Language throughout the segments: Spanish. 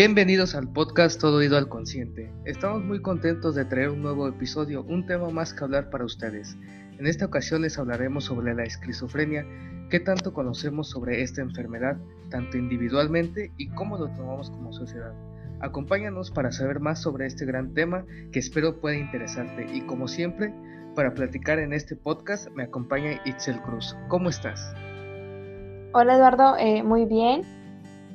Bienvenidos al podcast Todo Oído al Consciente. Estamos muy contentos de traer un nuevo episodio, un tema más que hablar para ustedes. En esta ocasión les hablaremos sobre la esquizofrenia, qué tanto conocemos sobre esta enfermedad, tanto individualmente y cómo lo tomamos como sociedad. Acompáñanos para saber más sobre este gran tema que espero pueda interesarte y como siempre, para platicar en este podcast me acompaña Itzel Cruz. ¿Cómo estás? Hola Eduardo, eh, muy bien.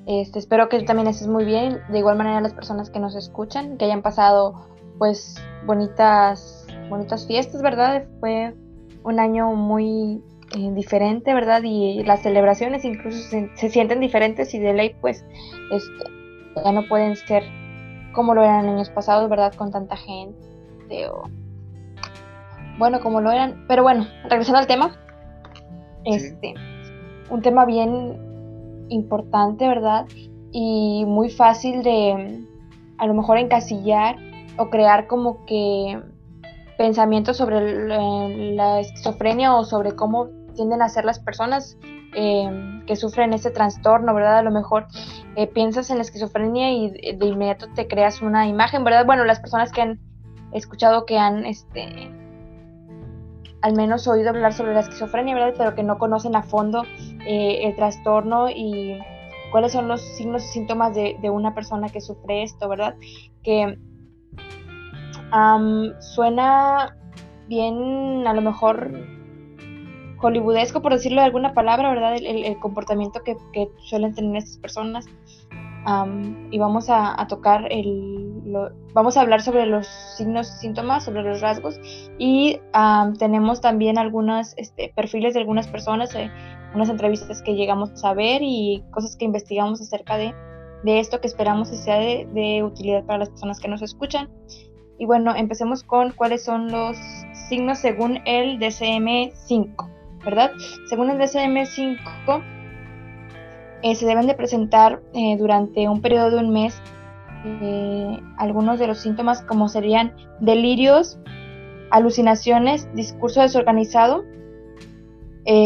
Este, espero que también estés muy bien. De igual manera las personas que nos escuchan, que hayan pasado pues bonitas, bonitas fiestas, ¿verdad? Fue un año muy eh, diferente, ¿verdad? Y las celebraciones incluso se, sienten diferentes y de ley pues este, ya no pueden ser como lo eran años pasados, ¿verdad? Con tanta gente o... Bueno, como lo eran. Pero bueno, regresando al tema. Este, un tema bien importante, ¿verdad? Y muy fácil de a lo mejor encasillar o crear como que pensamientos sobre la esquizofrenia o sobre cómo tienden a ser las personas eh, que sufren ese trastorno, ¿verdad? A lo mejor eh, piensas en la esquizofrenia y de, inmediato te creas una imagen, ¿verdad? Bueno, las personas que han escuchado que han, este, al menos oído hablar sobre la esquizofrenia, ¿verdad? Pero que no conocen a fondo eh, el trastorno y cuáles son los signos y síntomas de, una persona que sufre esto, ¿verdad? Que suena bien, a lo mejor hollywoodesco, por decirlo de alguna palabra, ¿verdad? El, comportamiento que, suelen tener estas personas. y vamos a, tocar el. vamos a hablar sobre los signos, síntomas, sobre los rasgos. Y tenemos también algunos este, perfiles de algunas personas, eh, unas entrevistas que llegamos a ver y cosas que investigamos acerca de, esto que esperamos que sea de, de utilidad para las personas que nos escuchan. Y bueno, empecemos con cuáles son los signos según el DCM5. ¿verdad? Según el DSM-5, eh, se deben de presentar eh, durante un periodo de un mes eh, algunos de los síntomas como serían delirios, alucinaciones, discurso desorganizado,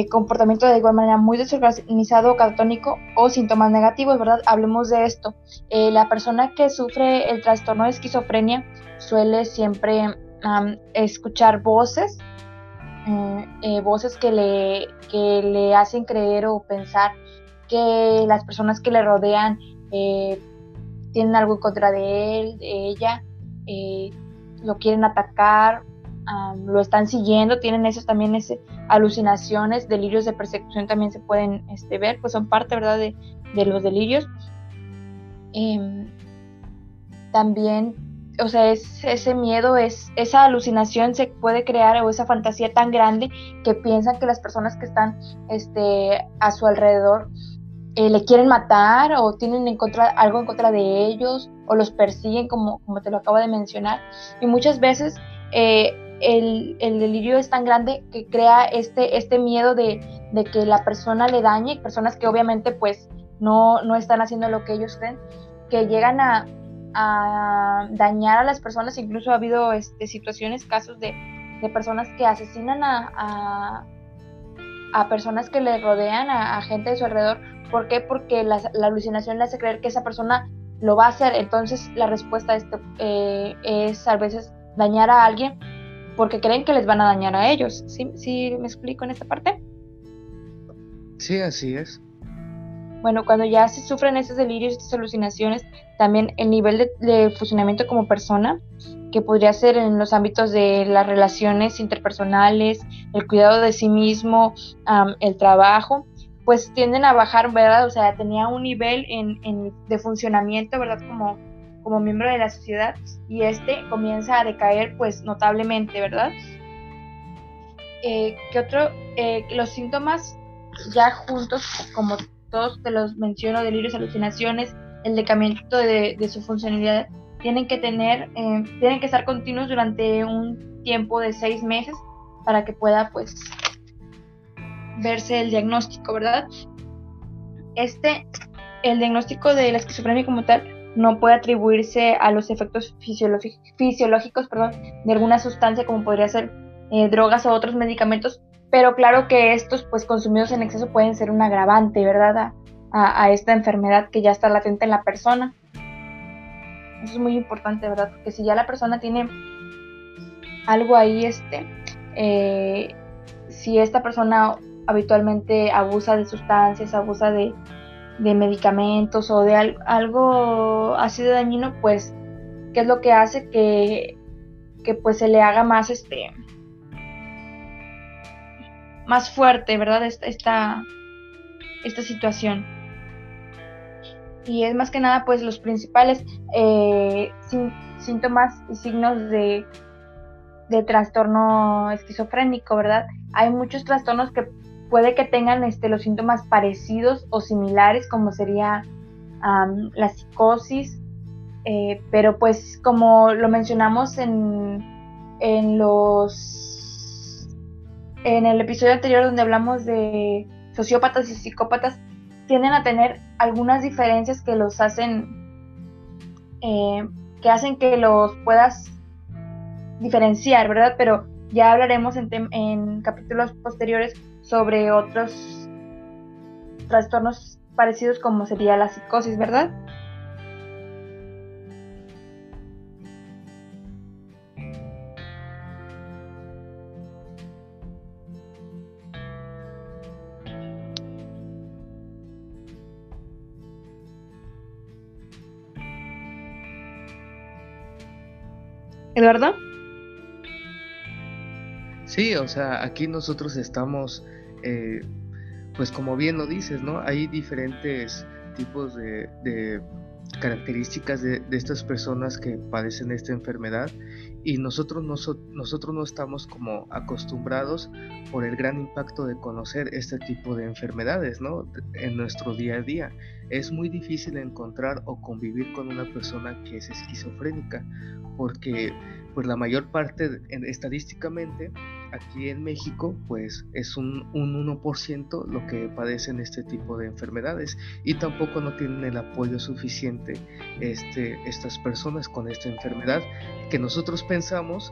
comportamiento de igual manera muy desorganizado, catatónico o síntomas negativos, ¿verdad? Hablemos de esto. la persona que sufre el trastorno de esquizofrenia suele siempre escuchar voces, eh, voces que le, que le hacen creer o pensar que las personas que le rodean eh, tienen algo en contra de él, de ella, eh, lo quieren atacar, lo están siguiendo, tienen esos también ese, alucinaciones, delirios de persecución también se pueden este, ver, pues son parte ¿verdad? De, de los delirios. Em, también o sea, es, ese miedo, es, esa alucinación se puede crear o esa fantasía tan grande que piensan que las personas que están este, a su alrededor eh, le quieren matar o tienen en contra, algo en contra de ellos o los persiguen como, como te lo acabo de mencionar. Y muchas veces eh, el, delirio es tan grande que crea este, este miedo de, de, que la persona le dañe, personas que obviamente pues no, no están haciendo lo que ellos creen, que llegan a, dañar a las personas. Incluso ha habido este, situaciones, casos de, personas que asesinan a, a, personas que le rodean, a, gente de su alrededor. ¿Por qué? Porque la, alucinación le hace creer que esa persona lo va a hacer. Entonces la respuesta esto eh, es a veces dañar a alguien porque creen que les van a dañar a ellos. ¿Sí, ¿Sí me explico en esta parte? Sí, así es. Bueno, cuando ya se sufren esos delirios, estas alucinaciones, también el nivel de, funcionamiento como persona, que podría ser en los ámbitos de las relaciones interpersonales, el cuidado de sí mismo, el trabajo, pues tienden a bajar, ¿verdad? O sea, tenía un nivel en, de funcionamiento, ¿verdad? Como, como miembro de la sociedad y este comienza a decaer pues notablemente, ¿verdad? Eh, ¿Qué otro? Eh, los síntomas ya juntos, como todos te los menciono, delirios, alucinaciones, el decamiento de, su funcionalidad, tienen que tener, eh, tienen que estar continuos durante un tiempo de seis meses para que pueda pues verse el diagnóstico, ¿verdad? Este, el diagnóstico de la esquizofrenia como tal no puede atribuirse a los efectos fisiológicos de alguna sustancia como podría ser eh, drogas o otros medicamentos, pero claro que estos pues consumidos en exceso pueden ser un agravante, ¿verdad? A, esta enfermedad que ya está latente en la persona. Eso es muy importante, ¿verdad? Porque si ya la persona tiene algo ahí, este, eh, si esta persona habitualmente abusa de sustancias, abusa de, medicamentos o de algo así de dañino, pues, ¿qué es lo que hace que, que pues se le haga más, este, más fuerte, ¿verdad? Esta, esta, esta situación. Y es más que nada, pues, los principales eh, síntomas y signos de, de trastorno esquizofrénico, ¿verdad? Hay muchos trastornos que puede que tengan este, los síntomas parecidos o similares, como sería la psicosis, eh, pero pues como lo mencionamos en, en los en el episodio anterior donde hablamos de sociópatas y psicópatas, tienden a tener algunas diferencias que los hacen eh, que hacen que los puedas diferenciar, ¿verdad? Pero ya hablaremos en, en capítulos posteriores sobre otros trastornos parecidos como sería la psicosis, ¿verdad? Eduardo. Sí, o sea, aquí nosotros estamos eh, pues como bien lo dices, ¿no? Hay diferentes tipos de, características de, estas personas que padecen esta enfermedad y nosotros no, nosotros no estamos como acostumbrados por el gran impacto de conocer este tipo de enfermedades, ¿no? En nuestro día a día. Es muy difícil encontrar o convivir con una persona que es esquizofrénica porque pues la mayor parte estadísticamente aquí en México pues es un, un 1% lo que padecen este tipo de enfermedades y tampoco no tienen el apoyo suficiente este, estas personas con esta enfermedad que nosotros pensamos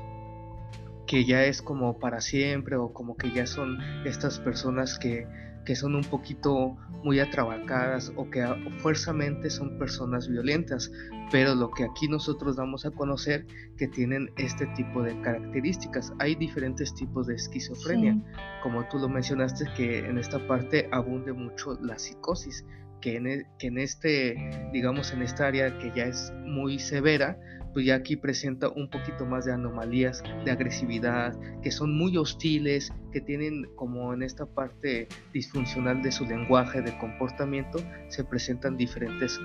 que ya es como para siempre o como que ya son estas personas que que son un poquito muy atrabancadas o que fuerzamente son personas violentas, pero lo que aquí nosotros damos a conocer que tienen este tipo de características. Hay diferentes tipos de esquizofrenia, como tú lo mencionaste, que en esta parte abunde mucho la psicosis, que en, e, que en este, digamos, en esta área que ya es muy severa, pues ya aquí presenta un poquito más de anomalías de agresividad, que son muy hostiles, que tienen como en esta parte disfuncional de su lenguaje, de comportamiento, se presentan diferentes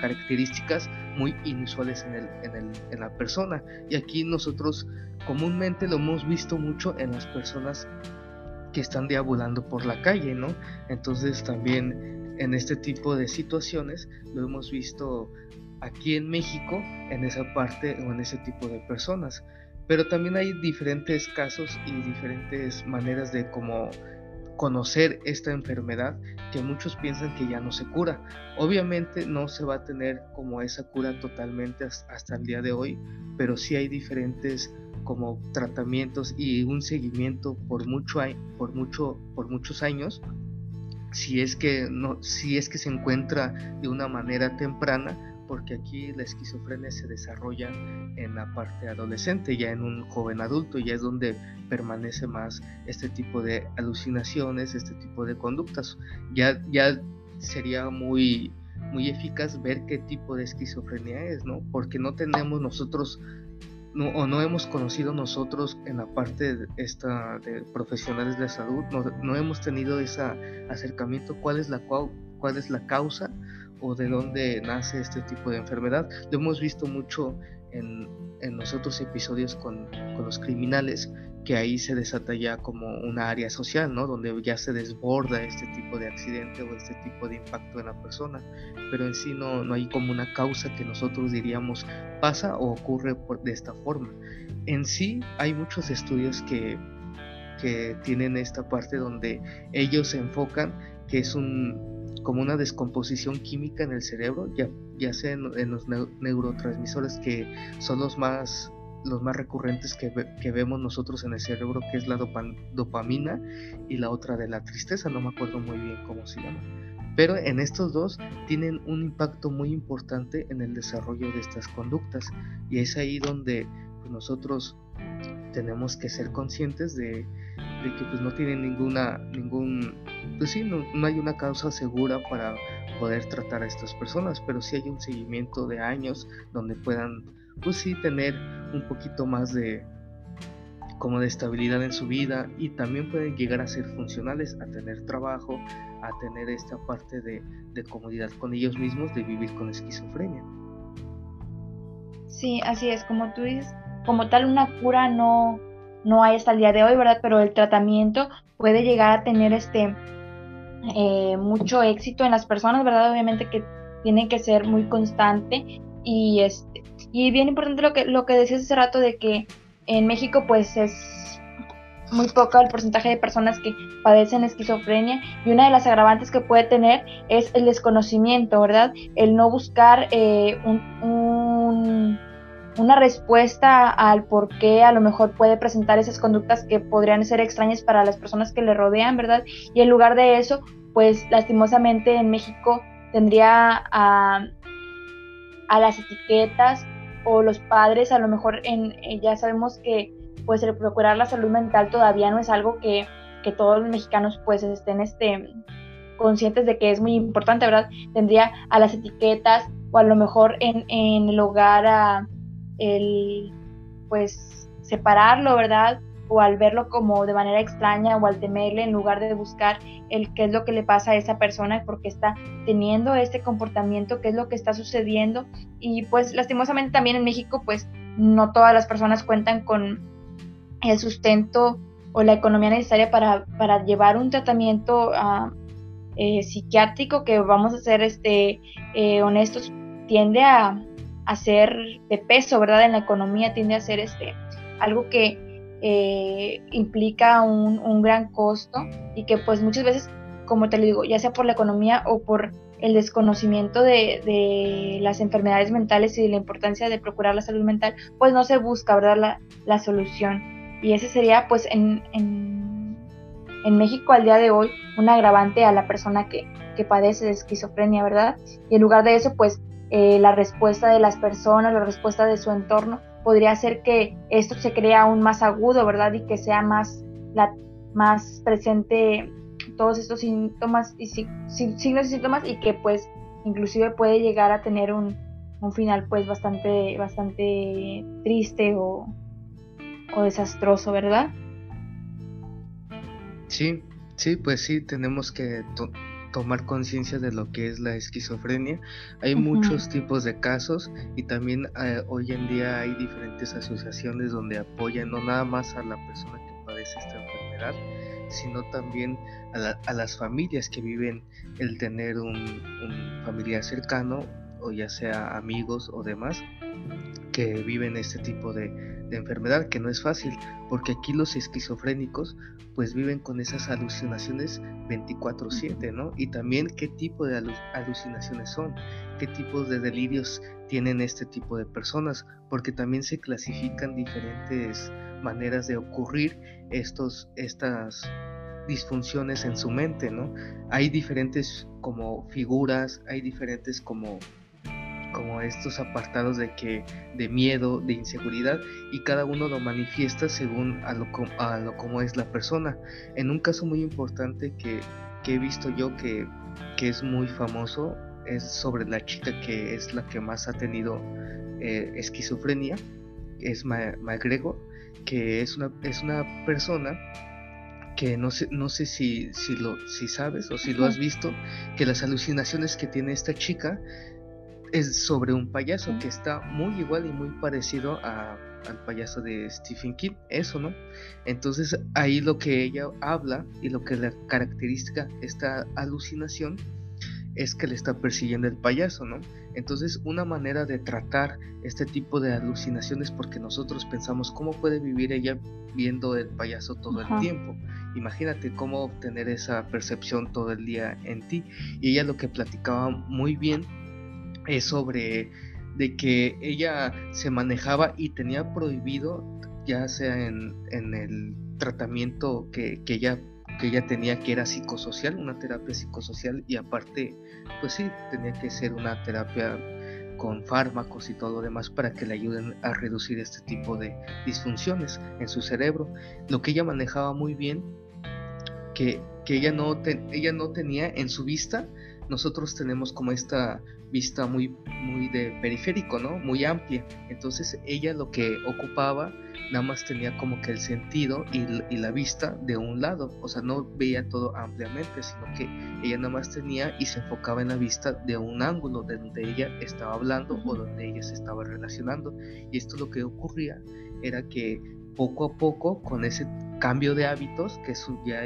características muy inusuales en, el, en, el, en la persona. Y aquí nosotros comúnmente lo hemos visto mucho en las personas que están deambulando por la calle, ¿no? Entonces también en este tipo de situaciones lo hemos visto aquí en México en esa parte o en ese tipo de personas. Pero también hay diferentes casos y diferentes maneras de cómo conocer esta enfermedad que muchos piensan que ya no se cura. Obviamente no se va a tener como esa cura totalmente hasta el día de hoy, pero sí hay diferentes como tratamientos y un seguimiento por mucho por mucho por muchos años si es que no si es que se encuentra de una manera temprana porque aquí la esquizofrenia se desarrolla en la parte adolescente, ya en un joven adulto, ya es donde permanece más este tipo de alucinaciones, este tipo de conductas. Ya, ya sería muy, muy eficaz ver qué tipo de esquizofrenia es, ¿no? Porque no tenemos nosotros no, o no hemos conocido nosotros en la parte de, esta, de profesionales de salud, no, no hemos tenido ese acercamiento, cuál es la, cuál es la causa o de dónde nace este tipo de enfermedad. Lo hemos visto mucho en, en los otros episodios con, con, los criminales, que ahí se desata ya como una área social, ¿no? Donde ya se desborda este tipo de accidente o este tipo de impacto en la persona, pero en sí no, no hay como una causa que nosotros diríamos pasa o ocurre por, de esta forma. En sí hay muchos estudios que, que tienen esta parte donde ellos se enfocan que es un, como una descomposición química en el cerebro, ya, ya sea en, los neurotransmisores que son los más, los más recurrentes que, que, vemos nosotros en el cerebro, que es la dopamina y la otra de la tristeza, no me acuerdo muy bien cómo se llama. Pero en estos dos tienen un impacto muy importante en el desarrollo de estas conductas y es ahí donde pues, nosotros tenemos que ser conscientes de, que pues no tienen ninguna ningún pues sí no, no, hay una causa segura para poder tratar a estas personas pero sí hay un seguimiento de años donde puedan pues sí tener un poquito más de como de estabilidad en su vida y también pueden llegar a ser funcionales, a tener trabajo, a tener esta parte de, comodidad con ellos mismos, de vivir con esquizofrenia. Sí, así es, como tú dices, como tal una cura no, no hay hasta el día de hoy, ¿verdad? Pero el tratamiento puede llegar a tener este eh, mucho éxito en las personas, ¿verdad? Obviamente que tiene que ser muy constante y este y bien importante lo que lo que decías hace rato de que en México pues es muy poco el porcentaje de personas que padecen esquizofrenia y una de las agravantes que puede tener es el desconocimiento, ¿verdad? El no buscar eh, una respuesta al por qué a lo mejor puede presentar esas conductas que podrían ser extrañas para las personas que le rodean, ¿verdad? Y en lugar de eso, pues lastimosamente en México tendría a, a las etiquetas o los padres a lo mejor en, eh, ya sabemos que pues el procurar la salud mental todavía no es algo que, todos los mexicanos pues estén este, conscientes de que es muy importante, ¿verdad? Tendría a las etiquetas o a lo mejor en, en el hogar a el pues separarlo, ¿verdad? o al verlo como de manera extraña o al temerle en lugar de buscar el qué es lo que le pasa a esa persona porque está teniendo este comportamiento, qué es lo que está sucediendo y pues lastimosamente también en México pues no todas las personas cuentan con el sustento o la economía necesaria para, para llevar un tratamiento ah, eh, psiquiátrico que vamos a ser este, eh, honestos tiende a, a ser de peso, ¿verdad? En la economía tiende a ser este, algo que eh, implica un, gran costo y que pues muchas veces, como te lo digo, ya sea por la economía o por el desconocimiento de, las enfermedades mentales y de la importancia de procurar la salud mental, pues no se busca, ¿verdad?, la, solución. Y ese sería, pues, en, en, México al día de hoy, un agravante a la persona que, que padece de esquizofrenia, ¿verdad? Y en lugar de eso, pues, eh, la respuesta de las personas, la respuesta de su entorno, podría ser que esto se crea aún más agudo, ¿verdad? Y que sea más, la, más presente todos estos síntomas y signos y síntomas y que pues inclusive puede llegar a tener un, un final pues bastante, bastante triste o, o desastroso, ¿verdad? Sí, sí, pues sí, tenemos que tomar conciencia de lo que es la esquizofrenia. Hay muchos tipos de casos y también eh, hoy en día hay diferentes asociaciones donde apoyan no nada más a la persona que padece esta enfermedad, sino también a, las familias que viven el tener un, un familiar cercano o ya sea amigos o demás que viven este tipo de, de, enfermedad que no es fácil porque aquí los esquizofrénicos pues viven con esas alucinaciones 24/7, ¿no? Y también qué tipo de alucinaciones son, qué tipos de delirios tienen este tipo de personas, porque también se clasifican diferentes maneras de ocurrir estos, estas disfunciones en su mente, ¿no? Hay diferentes como figuras, hay diferentes como como estos apartados de que de miedo, de inseguridad y cada uno lo manifiesta según a lo, a lo como es la persona. En un caso muy importante que, he visto yo que, que, es muy famoso es sobre la chica que es la que más ha tenido eh, esquizofrenia, es McGregor, que es una, es una persona que no sé, no sé si, si, lo, si sabes o si lo has visto, que las alucinaciones que tiene esta chica es sobre un payaso que está muy igual y muy parecido a, al payaso de Stephen King, eso, ¿no? Entonces ahí lo que ella habla y lo que la caracteriza esta alucinación es que le está persiguiendo el payaso, ¿no? Entonces una manera de tratar este tipo de alucinaciones porque nosotros pensamos cómo puede vivir ella viendo el payaso todo el tiempo. Imagínate cómo obtener esa percepción todo el día en ti. Y ella lo que platicaba muy bien es sobre de que ella se manejaba y tenía prohibido, ya sea en, el tratamiento que, ella que ella tenía que era psicosocial, una terapia psicosocial y aparte, pues sí, tenía que ser una terapia con fármacos y todo lo demás para que le ayuden a reducir este tipo de disfunciones en su cerebro. Lo que ella manejaba muy bien, que, que ella, no ella no tenía en su vista, nosotros tenemos como esta vista muy, muy de periférico, ¿no? Muy amplia. Entonces ella lo que ocupaba nada más tenía como que el sentido y, la vista de un lado. O sea, no veía todo ampliamente, sino que ella nada más tenía y se enfocaba en la vista de un ángulo de donde ella estaba hablando o donde ella se estaba relacionando. Y esto lo que ocurría era que poco a poco con ese cambio de hábitos, que eso ya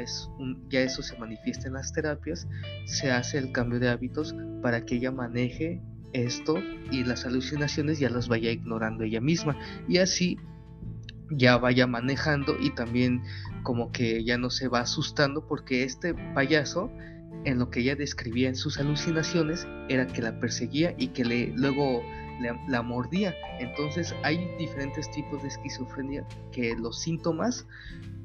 ya eso se manifiesta en las terapias, se hace el cambio de hábitos para que ella maneje esto y las alucinaciones ya las vaya ignorando ella misma. Y así ya vaya manejando y también como que ya no se va asustando porque este payaso en lo que ella describía en sus alucinaciones era que la perseguía y que le luego la, mordía. Entonces hay diferentes tipos de esquizofrenia que los síntomas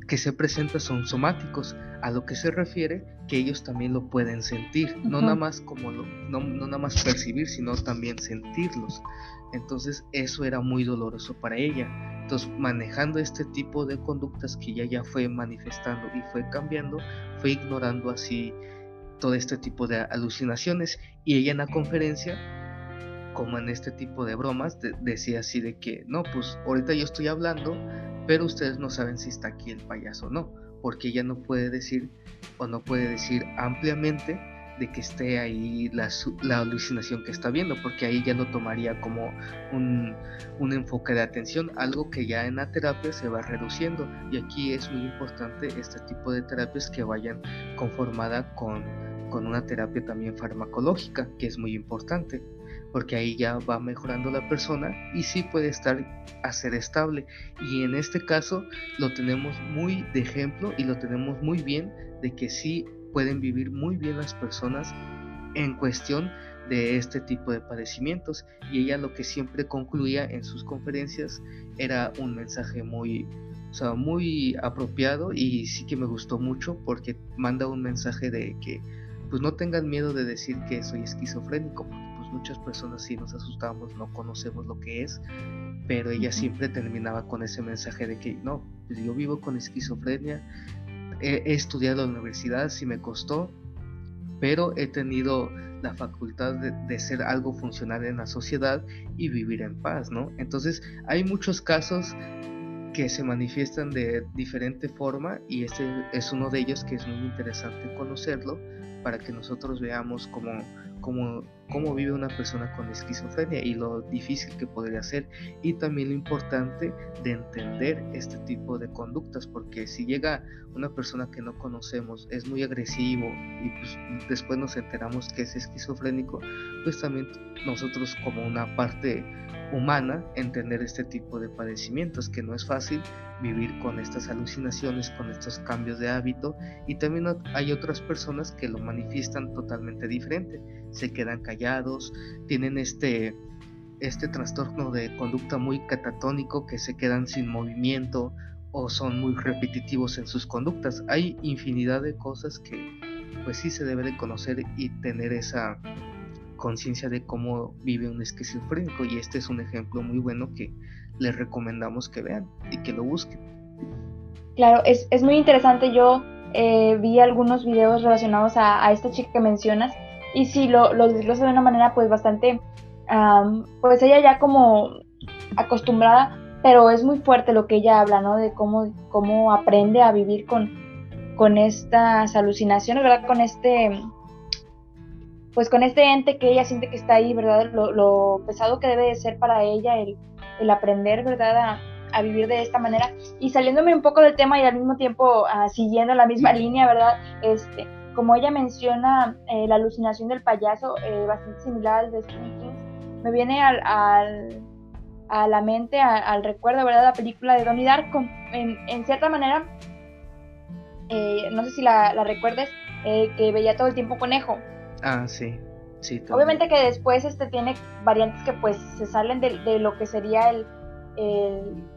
que se presentan son somáticos, a lo que se refiere que ellos también lo pueden sentir, no nada más como no, no nada más percibir, sino también sentirlos. Entonces eso era muy doloroso para ella. Entonces manejando este tipo de conductas que ella ya fue manifestando y fue cambiando, fue ignorando así todo este tipo de alucinaciones y ella en la conferencia como en este tipo de bromas, decía así de que, no, pues ahorita yo estoy hablando, pero ustedes no saben si está aquí el payaso o no, porque ella no puede decir o no puede decir ampliamente de que esté ahí la, la alucinación que está viendo, porque ahí ya lo tomaría como un, un, enfoque de atención, algo que ya en la terapia se va reduciendo. Y aquí es muy importante este tipo de terapias que vayan conformada con, con una terapia también farmacológica, que es muy importante porque ahí ya va mejorando la persona y sí puede estar a ser estable. Y en este caso lo tenemos muy de ejemplo y lo tenemos muy bien de que sí pueden vivir muy bien las personas en cuestión de este tipo de padecimientos y ella lo que siempre concluía en sus conferencias era un mensaje muy o sea, muy apropiado y sí que me gustó mucho porque manda un mensaje de que pues no tengan miedo de decir que soy esquizofrénico muchas personas sí nos asustamos, no conocemos lo que es, pero ella siempre terminaba con ese mensaje de que no, pues yo vivo con esquizofrenia, he, estudiado en la universidad, sí me costó, pero he tenido la facultad de, de, ser algo funcional en la sociedad y vivir en paz, ¿no? Entonces hay muchos casos que se manifiestan de diferente forma y este es uno de ellos que es muy interesante conocerlo para que nosotros veamos cómo, cómo, cómo vive una persona con esquizofrenia y lo difícil que podría ser y también lo importante de entender este tipo de conductas porque si llega una persona que no conocemos es muy agresivo y pues después nos enteramos que es esquizofrénico pues también nosotros como una parte humana entender este tipo de padecimientos, que no es fácil vivir con estas alucinaciones, con estos cambios de hábito y también hay otras personas que lo manifiestan totalmente diferente, se quedan callados, tienen este este trastorno de conducta muy catatónico que se quedan sin movimiento o son muy repetitivos en sus conductas. Hay infinidad de cosas que pues sí se debe de conocer y tener esa conciencia de cómo vive un esquizofrénico y este es un ejemplo muy bueno que les recomendamos que vean y que lo busquen. Claro, es, es muy interesante. Yo eh, vi algunos videos relacionados a, esta chica que mencionas y sí, lo, lo desglosa de una manera pues bastante, pues ella ya como acostumbrada, pero es muy fuerte lo que ella habla, ¿no? De cómo, cómo aprende a vivir con, con estas alucinaciones, ¿verdad? Con este pues con este ente que ella siente que está ahí, ¿verdad? Lo, pesado que debe de ser para ella el, aprender, ¿verdad? A, vivir de esta manera. Y saliéndome un poco del tema y al mismo tiempo ah, siguiendo la misma línea, ¿verdad? Este, como ella menciona eh, la alucinación del payaso, eh, bastante similar al de Stephen me viene al, a la mente, al recuerdo, ¿verdad? La película de Donnie Darko. En, en cierta manera, eh, no sé si la, la recuerdes, que veía todo el tiempo conejo. Ah, sí. Sí, Obviamente que después este tiene variantes que pues se salen de, lo que sería el,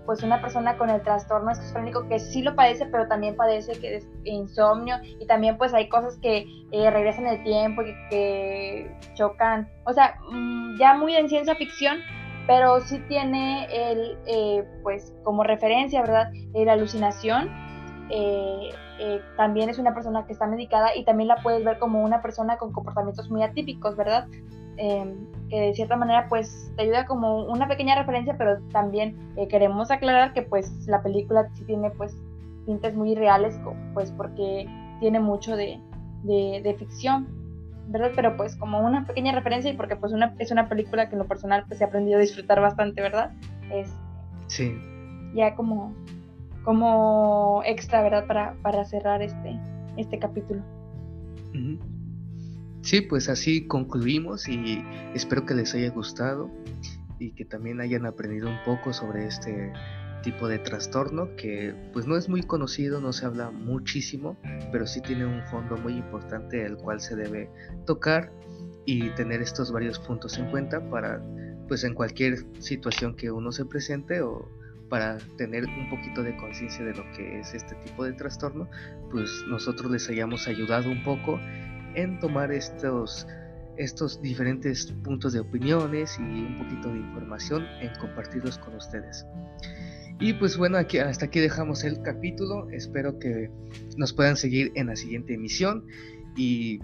pues una persona con el trastorno esquizofrénico que sí lo padece, pero también padece que es insomnio y también pues hay cosas que eh, regresan el tiempo y que, chocan, o sea, mm, ya muy en ciencia ficción, pero sí tiene el, eh, pues como referencia, ¿verdad? La alucinación. Eh, también es una persona que está medicada y también la puedes ver como una persona con comportamientos muy atípicos, ¿verdad? Em, que de cierta manera pues te ayuda como una pequeña referencia, pero también eh, queremos aclarar que pues la película sí tiene pues tintes muy reales, pues porque tiene mucho de, de, ficción, ¿verdad? Pero pues como una pequeña referencia y porque pues una, es una película que en lo personal pues he aprendido a disfrutar bastante, ¿verdad? Es sí. ya como, como extra, ¿verdad? Para, para cerrar este, este capítulo. Sí, pues así concluimos y espero que les haya gustado y que también hayan aprendido un poco sobre este tipo de trastorno que pues no es muy conocido, no se habla muchísimo, pero sí tiene un fondo muy importante el cual se debe tocar y tener estos varios puntos en cuenta para pues en cualquier situación que uno se presente o para tener un poquito de conciencia de lo que es este tipo de trastorno, pues nosotros les hayamos ayudado un poco en tomar estos, estos diferentes puntos de opiniones y un poquito de información en compartirlos con ustedes. Y pues bueno, aquí, hasta aquí dejamos el capítulo. Espero que nos puedan seguir en la siguiente emisión. Y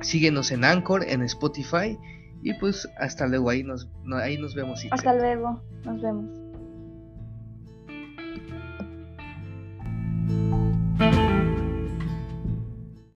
síguenos en Anchor, en Spotify. Y pues hasta luego, ahí nos, ahí nos vemos. Hasta luego, nos vemos.